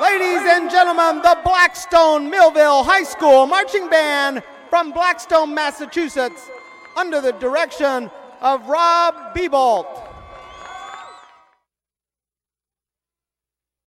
Ladies and gentlemen, the Blackstone Millville High School Marching Band from Blackstone, Massachusetts, under the direction of Rob Bebolt.